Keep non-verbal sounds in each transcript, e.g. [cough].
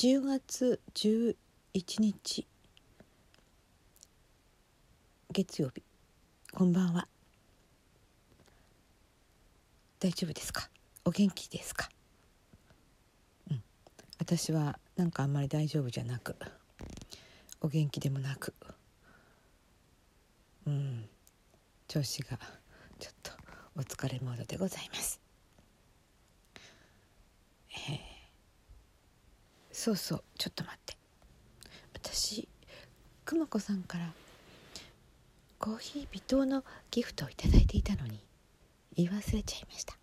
10月11日。月曜日。こんばんは。大丈夫ですか？お元気ですか？うん。私はなんかあんまり大丈夫じゃなくお元気でもなくうん。調子がちょっとお疲れモードでございますえーそうそうちょっと待って。私くまこさんからコーヒー微糖のギフトをいただいていたのに言い忘れちゃいました。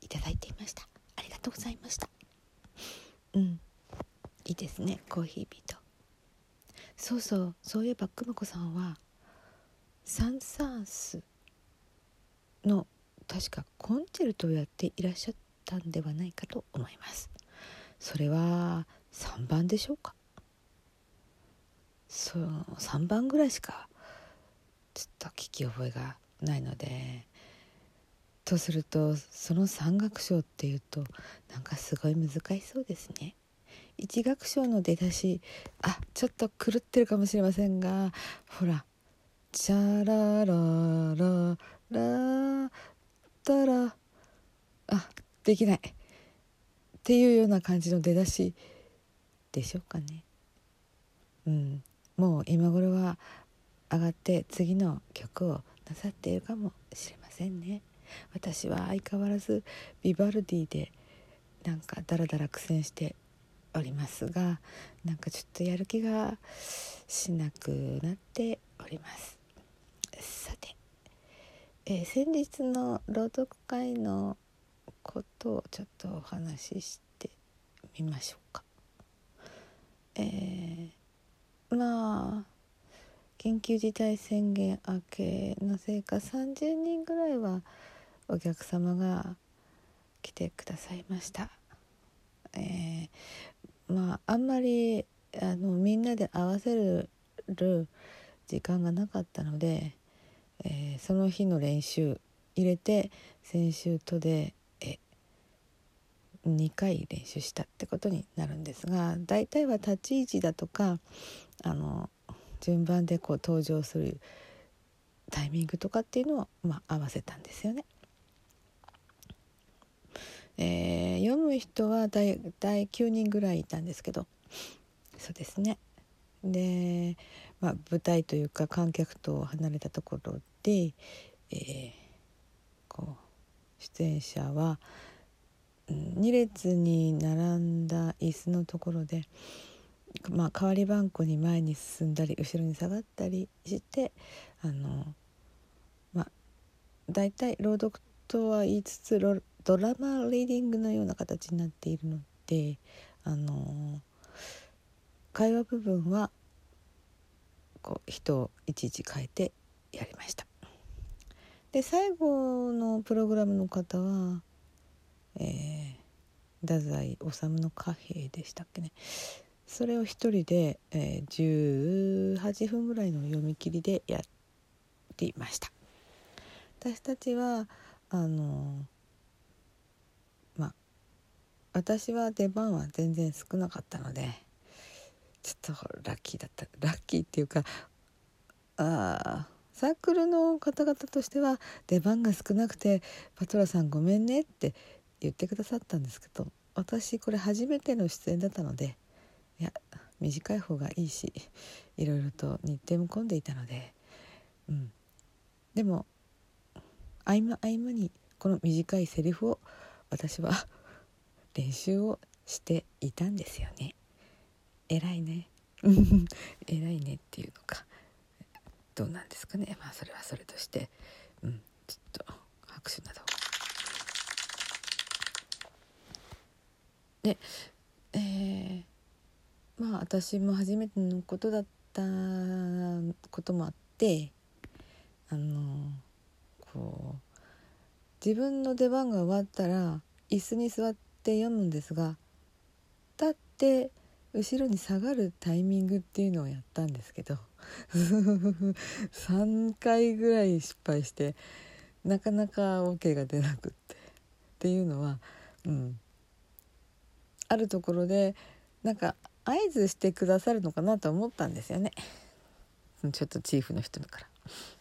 いただいていました。ありがとうございました。うん。いいですねコーヒー微糖。そうそうそういえばくまこさんはサンサースの確かコンチェルトをやっていらっしゃったんではないかと思います。それは3番でしょうか？そう3番ぐらいしかちょっと聞き覚えがないのでとするとその3楽章っていうとなんかすごい難しそうですね。1楽章の出だしあちょっと狂ってるかもしれませんがほら「チャララララタラ」あできないっていうような感じの出だしでしょうかね。うん、もう今頃は上がって次の曲をなさっているかもしれませんね。私は相変わらずビバルディでなんかダラダラ苦戦しておりますがなんかちょっとやる気がしなくなっております。さて、えー先日の朗読会のことをちょっとお話ししてみましょうか。えーまあ緊急事態宣言明けのせいか30人ぐらいはお客様が来てくださいました。えーまああんまりあのみんなで合わせる時間がなかったので、えーその日の練習入れて先週とで2回練習したってことになるんですが大体は立ち位置だとかあの順番でこう登場するタイミングとかっていうのを、まあ、合わせたんですよね。えー読む人は大体9人ぐらいいたんですけどそうですねで、まあ、舞台というか観客と離れたところで、えーこう出演者は2列に並んだ椅子のところで、まあ、代わり番号に前に進んだり後ろに下がったりしてあのまあ大体朗読とは言いつつドラマリーディングのような形になっているのであの会話部分はこう人をいちいち変えてやりました。で最後のプログラムの方は、えー、太宰治の貨幣でしたっけね。それを一人で、えー18分ぐらいの読み切りでやっていました。私たちはあのまあ私は出番は全然少なかったのでちょっとラッキーだった。ラッキーっていうかあーサークルの方々としては出番が少なくて「パトラさんごめんね」って言ってくださったんですけど私これ初めての出演だったのでいや短い方がいいしいろいろと日程も混んでいたので、うん、でも合間合間にこの短いセリフを私は [laughs] 練習をしていたんですよね。偉いね。[laughs] 偉いねっていうのかどうなんですかね。まあそれはそれとして、うん、ちょっと拍手などでえーまあ私も初めてのことだったこともあってあのこう自分の出番が終わったら椅子に座って読むんですが立って後ろに下がるタイミングっていうのをやったんですけど [laughs] 3回ぐらい失敗してなかなか OK が出なくってっていうのは、うん、あるところでなんか合図してくださるのかなと思ったんですよね。[laughs] ちょっとチーフの人だから。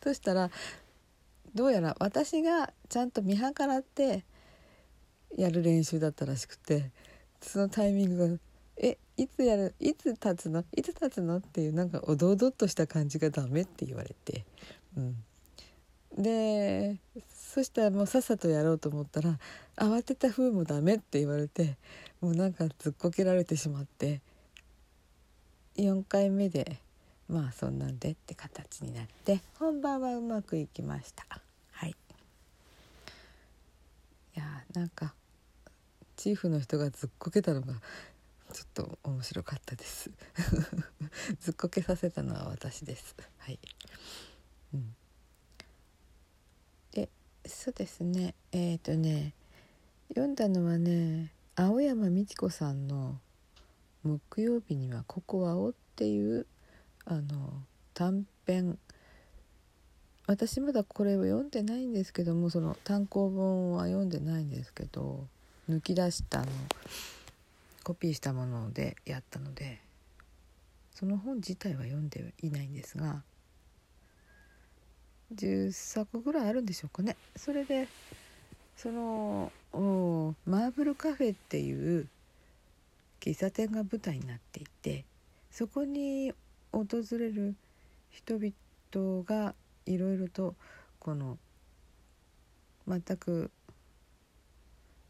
そしたらどうやら私がちゃんと見計らってやる練習だったらしくてそのタイミングが「えいつやるいつ立つの？いつ立つの?」っていうなんかおどおどっとした感じがダメって言われて、うん、でそしたらもうさっさとやろうと思ったら慌てた風もダメって言われてもうなんかずっこけられてしまって4回目でまあそんなんでって形になって本番はうまくいきました。はい。いやなんかチーフの人がずっこけたのがちょっと面白かったです。[laughs] ずっこけさせたのは私です。はい。うん。そうですね。えっ、ー、とね読んだのはね青山美智子さんの「木曜日にはココアを」っていうあの短編。私まだこれを読んでないんですけどもその単行本は読んでないんですけど抜き出したのコピーしたものでやったのでその本自体は読んでいないんですが10作ぐらいあるんでしょうかね。それでそのマーブルカフェっていう喫茶店が舞台になっていてそこに訪れる人々がいろいろとこの全く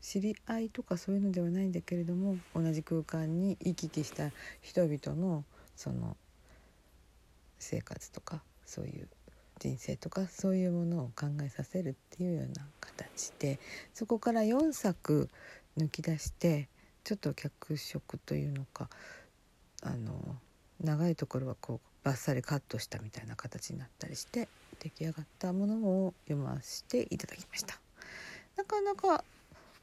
知り合いとかそういうのではないんだけれども同じ空間に行き来した人々のその生活とかそういう人生とかそういうものを考えさせるっていうような形でそこから4作抜き出してちょっと脚色というのかあの長いところはこうバッサリカットしたみたいな形になったりして出来上がったものを読ませていただきました。なかなか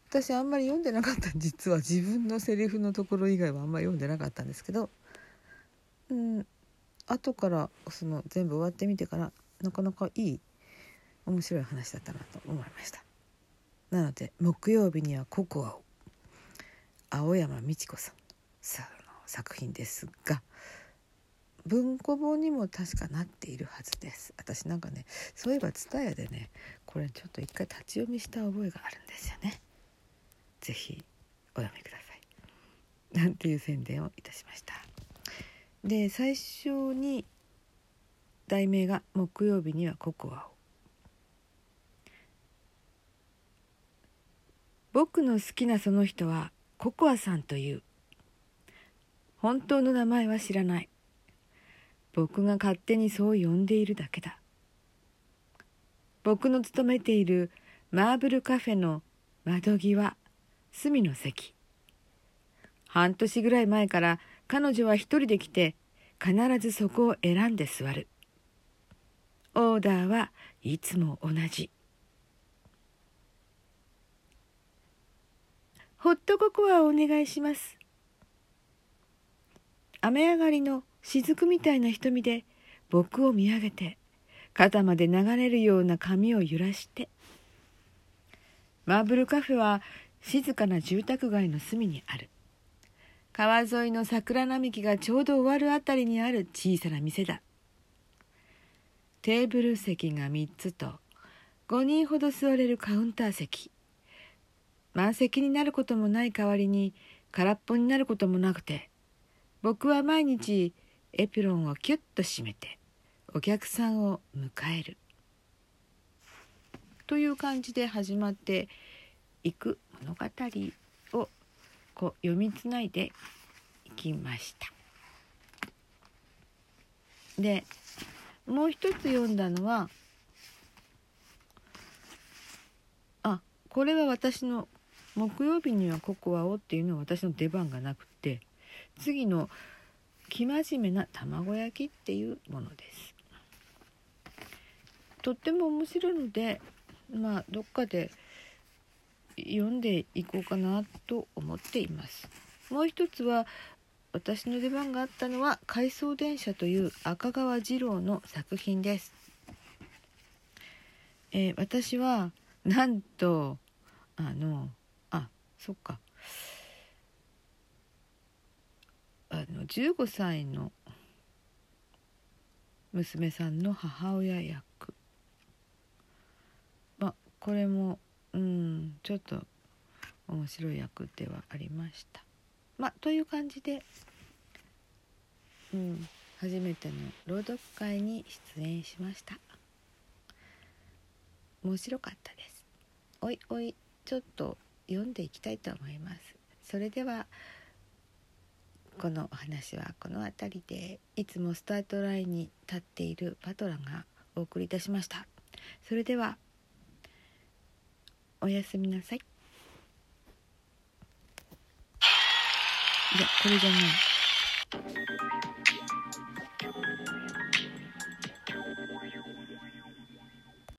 私あんまり読んでなかった実は自分のセリフのところ以外はあんまり読んでなかったんですけどうん後からその全部終わってみてからなかなかいい面白い話だったなと思いました。なので木曜日にはココアを青山美智子さんの作品ですが文庫本にも確かなっているはずです。私なんかねそういえば TSUTAYA でねこれちょっと一回立ち読みした覚えがあるんですよね。是非お読みください。なんていう宣伝をいたしました。で最初に題名が「木曜日にはココアを」僕の好きなその人はココアさんという。本当の名前は知らない。僕が勝手にそう呼んでいるだけだ。僕の勤めているマーブルカフェの窓際隅の席。半年ぐらい前から彼女は一人で来て必ずそこを選んで座る。オーダーはいつも同じ。ホットココアをお願いします。雨上がりの雫みたいな瞳で僕を見上げて肩まで流れるような髪を揺らしてマーブルカフェは静かな住宅街の隅にある。川沿いの桜並木がちょうど終わるあたりにある小さな店だ。テーブル席が3つと5人ほど座れるカウンター席満席になることもない代わりに空っぽになることもなくて僕は毎日エプロンをキュッと締めてお客さんを迎えるという感じで始まっていく物語をこう読みつないでいきました。でもう一つ読んだのはあこれは私の木曜日にはココアをっていうのは私の出番がなくて次の生真面目な卵焼きっていうものです。とっても面白いのでまあどっかで読んでいこうかなと思っています。もう一つは私の出番があったのは「回送電車」という赤川次郎の作品です。えー、私はなんとあのあそっかあの15歳の娘さんの母親役まあこれもうんちょっと面白い役ではありました。まあという感じで、うん、初めての朗読会に出演しました。面白かったです。おいおいちょっと読んでいきたいと思います。それではこのお話はこの辺りでいつもスタートラインに立っているパトラがお送りいたしました。それではおやすみなさい。いやこれじゃない。